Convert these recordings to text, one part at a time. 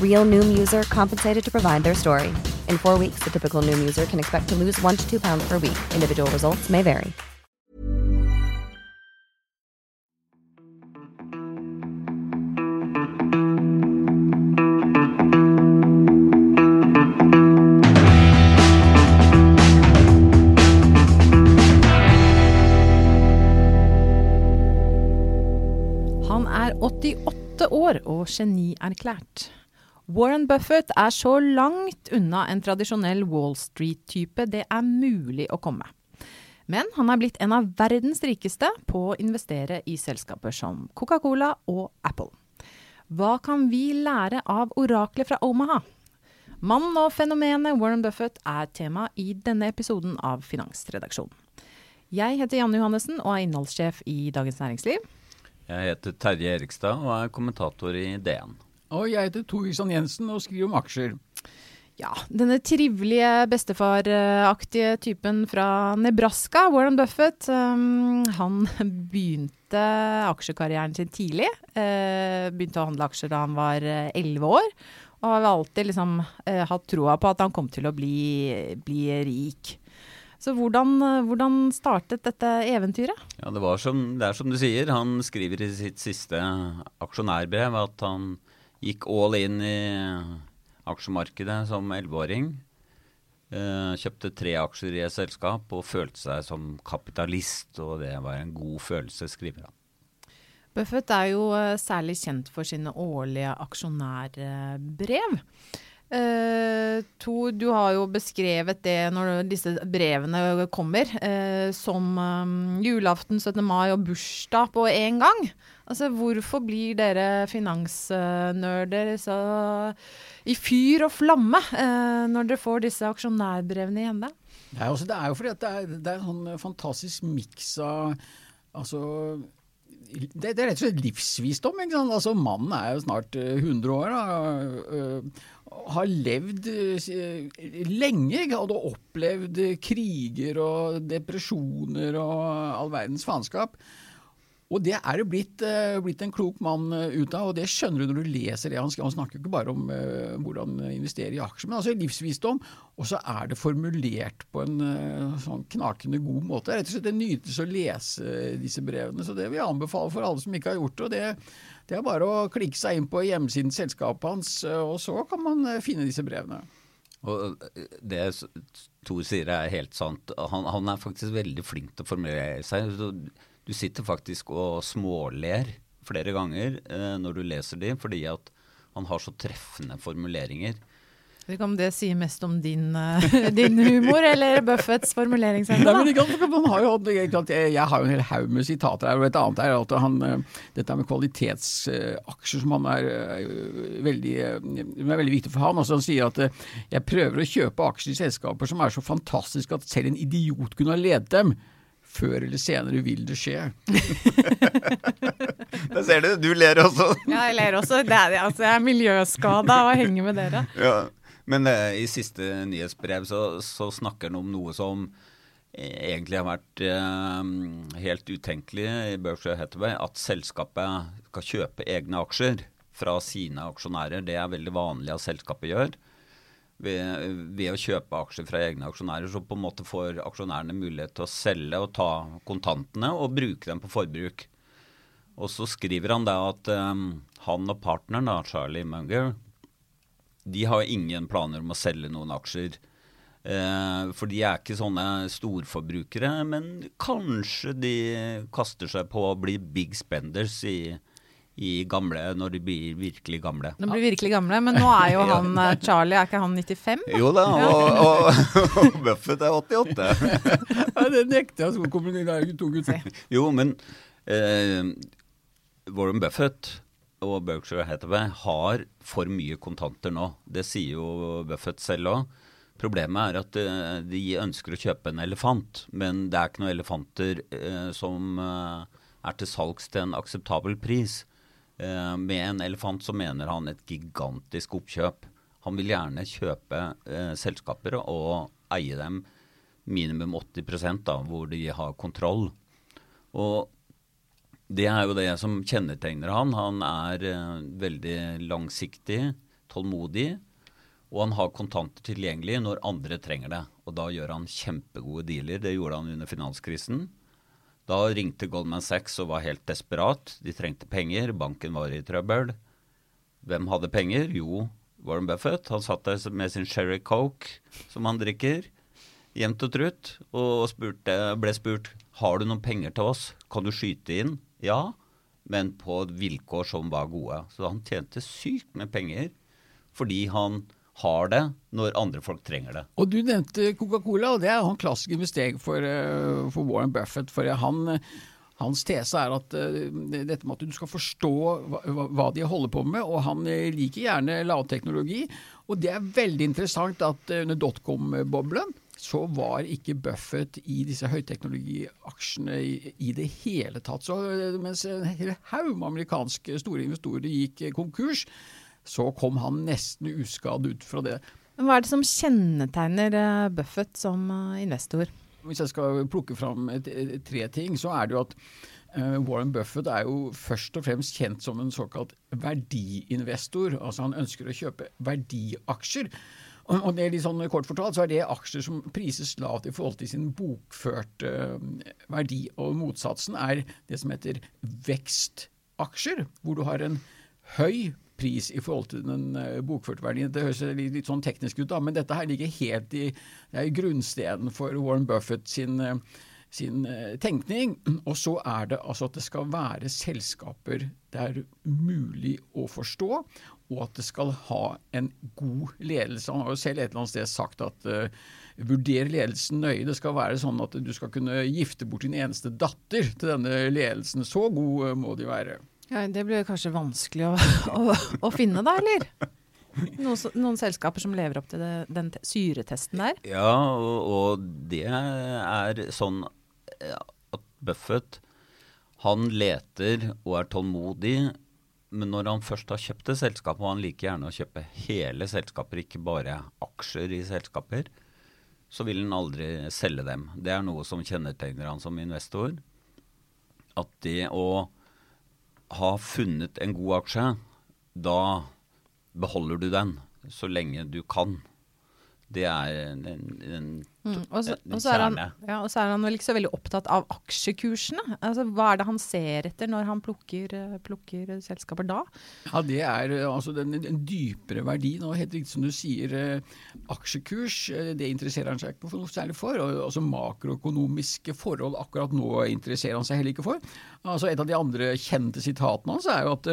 Real Noom user compensated to provide their story. In four weeks, the typical Noom user can expect to lose one to two pounds per week. Individual results may vary. Han er 88 år og genierklært. Warren Buffett er så langt unna en tradisjonell Wall Street-type det er mulig å komme. Men han er blitt en av verdens rikeste på å investere i selskaper som Coca-Cola og Apple. Hva kan vi lære av oraklet fra Omaha? Mannen og fenomenet Warren Buffett er tema i denne episoden av Finansredaksjonen. Jeg heter Janne Johannessen og er innholdssjef i Dagens Næringsliv. Jeg heter Terje Erikstad og er kommentator i DN. Og jeg heter Tor Kristian Jensen og skriver om aksjer. Ja, denne trivelige bestefaraktige typen fra Nebraska, Warren Buffett, um, han begynte aksjekarrieren sin tidlig. Uh, begynte å handle aksjer da han var elleve år. Og har alltid liksom uh, hatt troa på at han kom til å bli, bli rik. Så hvordan, hvordan, startet dette eventyret? Ja, det, som, det, er som du sier. Han skriver i sitt siste aksjonærbrev at han gikk all in i aksjemarkedet som elleveåring. Eh, kjøpte tre aksjer i et selskap og følte seg som kapitalist, og det var en god følelse, skriver han. Buffett er jo særlig kjent for sine årlige aksjonærbrev. Uh, to, du har jo beskrevet det når disse brevene kommer, uh, som um, julaften, 17. mai og bursdag på én gang. Altså, hvorfor blir dere finansnerder så i fyr og flamme uh, når dere får disse aksjonærbrevene i hende? Er, også, det er jo fordi det er, det er en sånn fantastisk miks av altså det, det, er rett og slett livsvisdom. ikke sant? Altså, Mannen er jo snart 100 år. Da, har levd lenge hadde opplevd kriger og depresjoner og all verdens faenskap. Og det er det blitt, blitt, en klok mann ut av, og det skjønner du når du leser det. Han, snakker jo ikke bare om uh, hvordan investere i aksjer, men altså livsvisdom. Og så er det formulert på en uh, sånn knakende god måte. Rett og slett en nytelse å lese disse brevene, så det vil jeg anbefale for alle som ikke har gjort det. det det er bare å klikke seg inn på hjemmesiden til selskapet hans, og så kan man finne disse brevene. Og Det Tor sier er helt sant. Han, han, er faktisk veldig flink til å formulere seg. Du sitter faktisk og småler flere ganger eh, når du leser de, fordi at han har så treffende formuleringer. Jeg vet ikke om det sier mest om din, uh, din humor eller Buffetts formuleringsevne? Jeg har jo en hel haug med sitater her. og Et annet er at han, uh, dette med kvalitetsaksjer som han er, uh, veldig, er veldig viktig for han. Altså han sier at jeg prøver å kjøpe aksjer i selskaper som er så fantastiske at selv en idiot kunne ha ledet dem. Før eller senere vil det skje. Der ser du, du ler også. ja, jeg ler også. Det er, altså, jeg er miljøskada av å henge med dere. Ja. Men eh, i siste nyhetsbrev så, så, snakker han om noe som egentlig har vært eh, helt utenkelig i Berkshire Hathaway, at selskapet skal kjøpe egne aksjer fra sine aksjonærer. Det er veldig vanlig at selskapet gjør. Ved, ved, å kjøpe aksjer fra egne aksjonærer, så på en måte får aksjonærene mulighet til å selge og ta kontantene og bruke dem på forbruk. Og så skriver han da at um, han og partneren, da, Charlie Munger, de har ingen planer om å selge noen aksjer. Eh, for de er ikke sånne storforbrukere, men kanskje de kaster seg på å bli big spenders i, i gamle, når de blir virkelig gamle. De blir virkelig gamle, Men nå er jo han eh, Charlie, er ikke han 95? Da? Jo da, og, og, og Buffett er 88. ja, det nekter jeg, å kommer det der to gutter. Jo, men eh, Warren Buffett og Berkshire Hathaway har for mye kontanter nå. Det sier jo Buffett selv òg. Problemet er at eh, de ønsker å kjøpe en elefant, men det er ikke noen elefanter eh, som eh, er til salgs til en akseptabel pris. Eh, med en elefant så mener han et gigantisk oppkjøp. Han vil gjerne kjøpe eh, selskaper og eie dem minimum 80 da, hvor de har kontroll. Og det er jo det som kjennetegner han. Han er eh, veldig langsiktig, tålmodig, og han har kontanter tilgjengelig når andre trenger det. Og da gjør han kjempegode dealer. Det gjorde han under finanskrisen. Da ringte Goldman Sachs og var helt desperat. De trengte penger, banken var i trøbbel. Hvem hadde penger? Jo, Warren Buffett. Han satt der med sin Sherry Coke, som han drikker, jevnt og trutt, og spurte, ble spurt har du noen penger til oss, kan du skyte inn? Ja, men på vilkår som var gode. Så han tjente sykt med penger fordi han har det når andre folk trenger det. Og Du nevnte Coca-Cola, og det er en klassisk investering for, eh, for Warren Buffett. for han hans tese er at uh, dette med at du skal forstå hva, hva, de holder på med, og han eh, liker gjerne lavteknologi. Og det er veldig interessant at under dotcom-boblen så var ikke Buffett i disse høyteknologiaksjene i, i det hele tatt. Så mens en hel haug med amerikanske store investorer gikk konkurs, så kom han nesten uskadd ut fra det. Men Hva er det som kjennetegner eh, Buffett som eh, investor? Hvis jeg skal plukke fram tre ting, så er det jo at eh, Warren Buffett er jo først og fremst kjent som en såkalt verdiinvestor. Altså han ønsker å kjøpe verdiaksjer. Og det er litt sånn Kort fortalt så er det aksjer som prises lavt i forhold til sin bokførte verdi. Og motsatsen er det som heter vekstaksjer, hvor du har en høy pris i forhold til den uh, bokførte verdien. Det høres litt, litt, sånn teknisk ut, da, men dette her ligger helt i, det grunnsteden for Warren Buffett sin, uh, sin uh, tenkning. Og så er det altså at det skal være selskaper det er mulig å forstå, og at det skal ha en god ledelse. Han har jo selv et eller annet sted sagt at vurder ledelsen nøye. Det skal være sånn at du skal kunne gifte bort din eneste datter til denne ledelsen. Så god må de være. Ja, det blir kanskje vanskelig å, å, å finne, da, eller? Noen, noen, selskaper som lever opp til det, den syretesten der? Ja, og, og, det er sånn at Buffett han leter og er tålmodig. Men når han først har kjøpt et selskap, og han liker gjerne å kjøpe hele selskaper, ikke bare aksjer i selskaper, så vil han aldri selge dem. Det er noe som kjennetegner han som investor. At det å har funnet en god aksje, da beholder du den så lenge du kan. Det er en, en, mm. og, så, er, han, ja, er han vel ikke så veldig opptatt av aksjekursene. Altså, hva er det han ser etter når han plukker, eh, plukker selskaper da? Ja, Det er eh, altså den, den dypere verdien. og helt riktig som du sier, eh, aksjekurs det interesserer han seg ikke for noe særlig for. og altså Makroøkonomiske forhold akkurat nå interesserer han seg heller ikke for. Altså Et av de andre kjente sitatene hans er jo at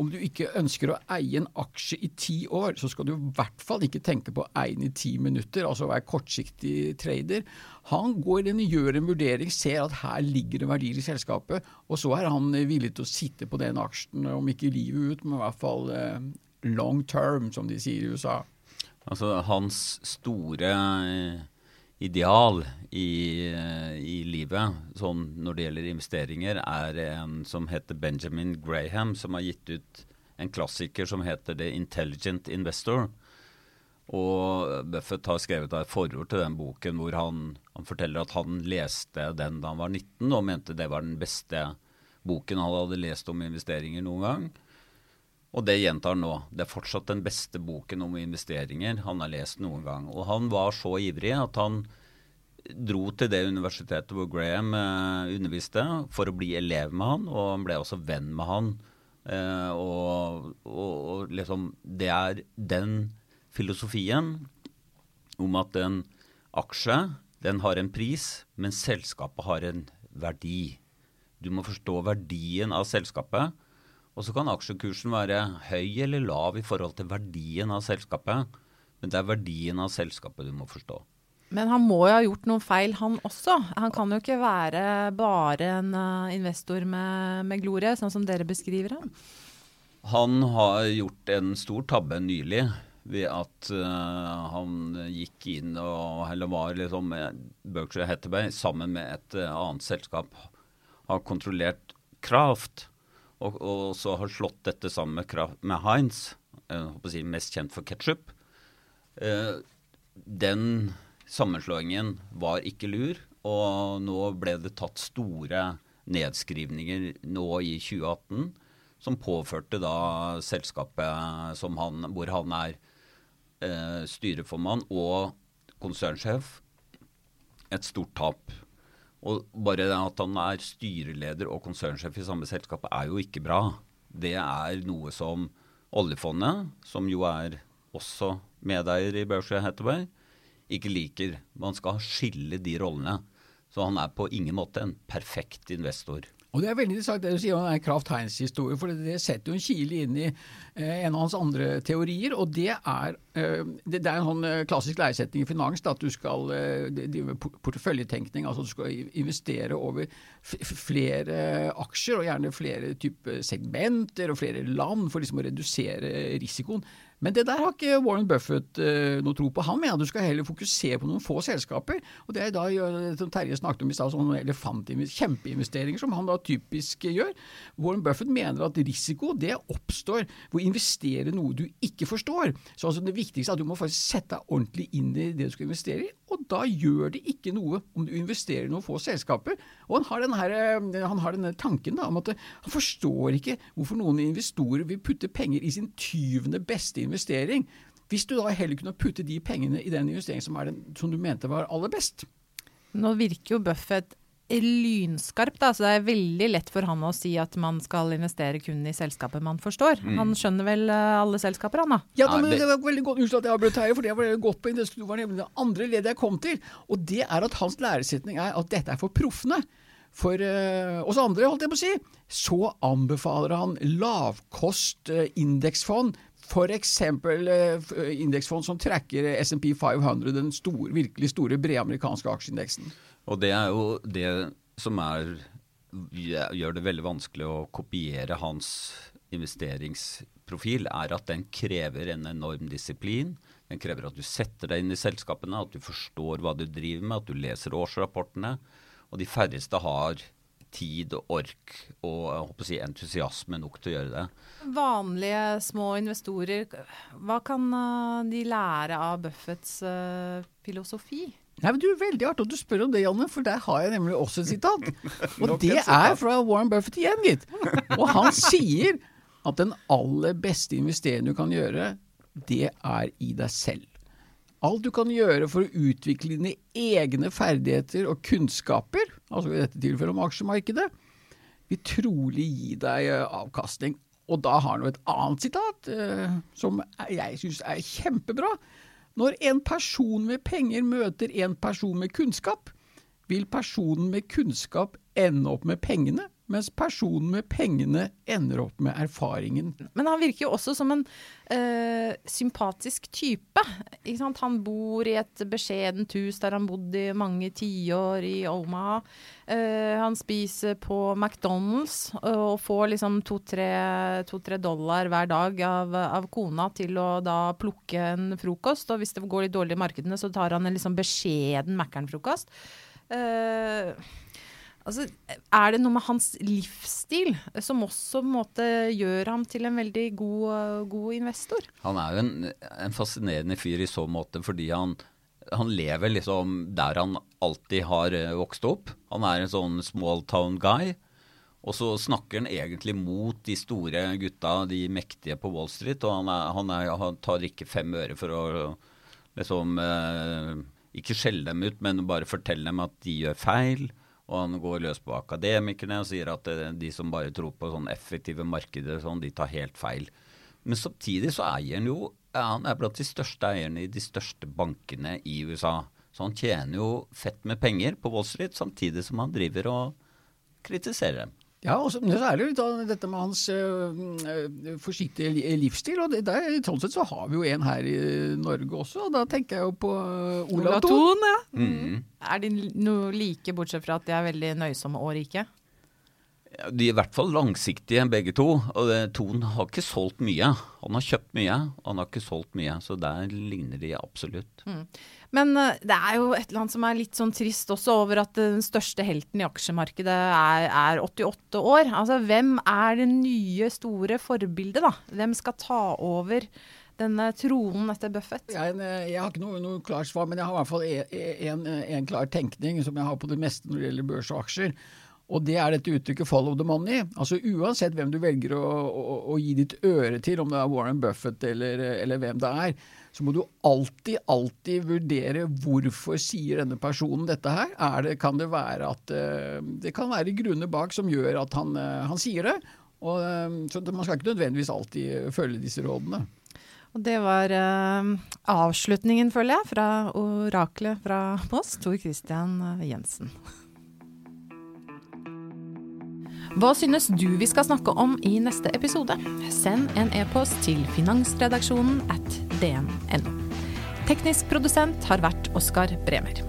om du ikke ønsker å eie en aksje i ti år, så skal du i hvert fall ikke tenke på å eie den i ti minutter. altså være kortsiktig trader. Han går inn, og gjør en vurdering, ser at her ligger det verdier i selskapet, og så er han villig til å sitte på den aksjen, om ikke livet ut, men i hvert fall eh, long term, som de sier i USA. Altså hans store eh, ideal i, eh, i, livet sånn når det gjelder investeringer, er en som heter Benjamin Graham, som har gitt ut en klassiker som heter The Intelligent Investor. Og Buffett har skrevet et forord til den boken hvor han, han, forteller at han leste den da han var 19, og mente det var den beste boken han hadde lest om investeringer noen gang. Og det gjentar han nå. Det er fortsatt den beste boken om investeringer han har lest noen gang. Og han var så ivrig at han dro til det universitetet hvor Graham eh, underviste, for å bli elev med han, og han ble også venn med han. Eh, og, og, og liksom Det er den filosofien om at en aksje den har en pris, men selskapet har en verdi. Du må forstå verdien av selskapet. Og så kan aksjekursen være høy eller lav i forhold til verdien av selskapet. Men det er verdien av selskapet du må forstå. Men han må jo ha gjort noen feil, han også. Han kan jo ikke være bare en uh, investor med, med glorie, sånn som dere beskriver ham. Han har gjort en stor tabbe nylig ved at uh, han gikk inn og eller var liksom Berkshire Hathaway sammen med et uh, annet selskap har kontrollert Kraft, og, og, så har slått dette sammen med, Kraft, med Heinz, uh, si, mest kjent for ketsjup. Den sammenslåingen var ikke lur, og nå ble det tatt store nedskrivninger nå i 2018 som påførte da selskapet han, hvor han er eh, styreformann og konsernsjef, et stort tap. Og bare at han er styreleder og konsernsjef i samme selskap, er jo ikke bra. Det er noe som oljefondet, som jo er også medeier i Berkshire Hathaway, ikke liker. Man skal skille de rollene. Så han er på ingen måte en perfekt investor. Og Det er veldig interessant det du sier om den Kraft Heinz-historien, for det setter jo en kile inn i eh, en av hans andre teorier. og Det er, eh, det, er en sånn eh, klassisk leiesetning i finans at du skal drive porteføljetenkning. altså Du skal investere over flere aksjer, og gjerne flere typer segmenter og flere land, for liksom å redusere risikoen. Men det der har ikke Warren Buffett uh, noe tro på. Han mener du skal heller fokusere på noen få selskaper. Og det er da, som Terje snakket om i stad, sånne kjempeinvesteringer som han da typisk gjør. Warren Buffett mener at risiko det oppstår ved å investere noe du ikke forstår. Så altså det viktigste er at du må faktisk sette deg ordentlig inn i det du skal investere i. Og da gjør det ikke noe om du investerer i noen få selskaper. Og han har, denne, eh, han har denne tanken da, om at han forstår ikke hvorfor noen investorer vil putte penger i sin tyvende beste investering investering. Hvis du da heller kunne putte de pengene i den investeringen som, den, som du mente var aller best. Nå virker jo Buffett lynskarp, da, så det er veldig lett for han å si at man skal investere kun i selskaper man forstår. Mm. Han skjønner vel uh, alle selskaper, han da? Ja, da, men det var veldig godt, Unnskyld at jeg avbrøt her, for det var godt poeng. Det var nemlig det andre leddet jeg kom til. Og det er at hans læresetning er at dette er for proffene. For uh, oss andre, holdt jeg på å si, så anbefaler han lavkost uh, indeksfond F.eks. Uh, indeksfond som trekker SMP 500, den store, virkelig store, brede amerikanske aksjeindeksen. Og det er jo det som er, gjør det veldig vanskelig å kopiere hans investeringsprofil, er at den krever en enorm disiplin. Den krever at du setter deg inn i selskapene, at du forstår hva du driver med, at du leser årsrapportene. Og de færreste har tid og ork og jeg håper å si, entusiasme nok til å gjøre det. Vanlige små investorer, hva kan uh, de lære av Buffetts uh, filosofi? Nei, men du er Veldig artig at du spør om det, Janne, for der har jeg nemlig også et sitat. Og det er fra Warren Buffett igjen, gitt. Og han sier at den aller beste investeringen du kan gjøre, det er i deg selv. Alt du kan gjøre for å utvikle dine egne ferdigheter og kunnskaper, altså i dette tilfellet om aksjemarkedet, vil trolig gi deg eh, avkastning. Og da har han et annet sitat, eh, som jeg syns er kjempebra. Når en person med penger møter en person med kunnskap, vil personen med kunnskap ende opp med pengene, mens personen med pengene ender opp med erfaringen. Men han virker jo også som en øh, sympatisk type. Han bor i et beskjedent hus der han bodde i mange tiår i Omaha. Uh, han spiser på McDonald's og får liksom to-tre to, dollar hver dag av, av, kona til å da plukke en frokost. Og hvis det går litt dårlig i markedene, så tar han en liksom beskjeden Mækkern-frokost. Uh, Altså, er det noe med hans livsstil som også måte, gjør ham til en veldig god, god investor? Han er jo en, en, fascinerende fyr i så måte fordi han, han, lever liksom der han alltid har eh, vokst opp. Han er en sånn small town guy. Og så snakker han egentlig mot de store gutta, de mektige på Wall Street. Og han, er, han, er, han tar ikke fem øre for å liksom eh, Ikke skjelle dem ut, men bare fortelle dem at de gjør feil. Og han går løs på akademikerne og sier at eh, de som bare tror på sånn effektive markeder, sånn, de tar helt feil. Men samtidig så eier han jo Han er blant de største eierne i de største bankene i USA. Så han tjener jo fett med penger på Wall Street, samtidig som han driver og kritiserer dem. Ja, og så, er det jo dette med hans øh, forsiktige livsstil. og det, der, Sånn sett så har vi jo en her i Norge også, og da tenker jeg jo på uh, Olav Thon. Ja. Mm. Er de noe like, bortsett fra at de er veldig nøysomme og rike? De er i hvert fall langsiktige, begge to. Og det, Thon har ikke solgt mye. Han har kjøpt mye, og han har ikke solgt mye. Så der ligner de absolutt. Mm. Men uh, det er jo et eller annet som er litt sånn trist også over at den største helten i aksjemarkedet er, er 88 år. Altså hvem er det nye, store forbildet, da? Hvem skal ta over denne tronen etter Buffett? Jeg, jeg har ikke noe, noe klart svar, men jeg har i hvert fall en, en, en, klar tenkning som jeg har på det meste når det gjelder børs og aksjer. Og det er dette uttrykket 'follow the money'. Altså Uansett hvem du velger å, å, å gi ditt øre til, om det er Warren Buffett eller, eller, hvem det er, så må du alltid, alltid vurdere hvorfor sier denne personen dette her. Det, kan det være at uh, Det kan være grunner bak som gjør at han, uh, han sier det. Og, uh, så man skal ikke nødvendigvis alltid følge disse rådene. Og det var avslutningen, føler jeg, fra oraklet fra Moss, Tor Christian Jensen. Hva synes du vi skal snakke om i neste episode? Send en e-post til finansredaksjonen at dn.no. Teknisk produsent har vært Oskar Bremer.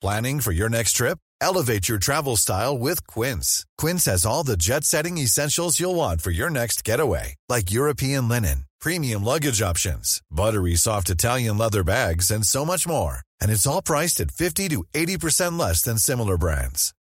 Planning for your next trip? Elevate your travel style with Quince. Quince has all the jet-setting essentials you'll want for your next getaway, like European linen premium luggage options, buttery soft Italian leather bags, and so much more. And it's all priced at 50 to 80% less than similar brands.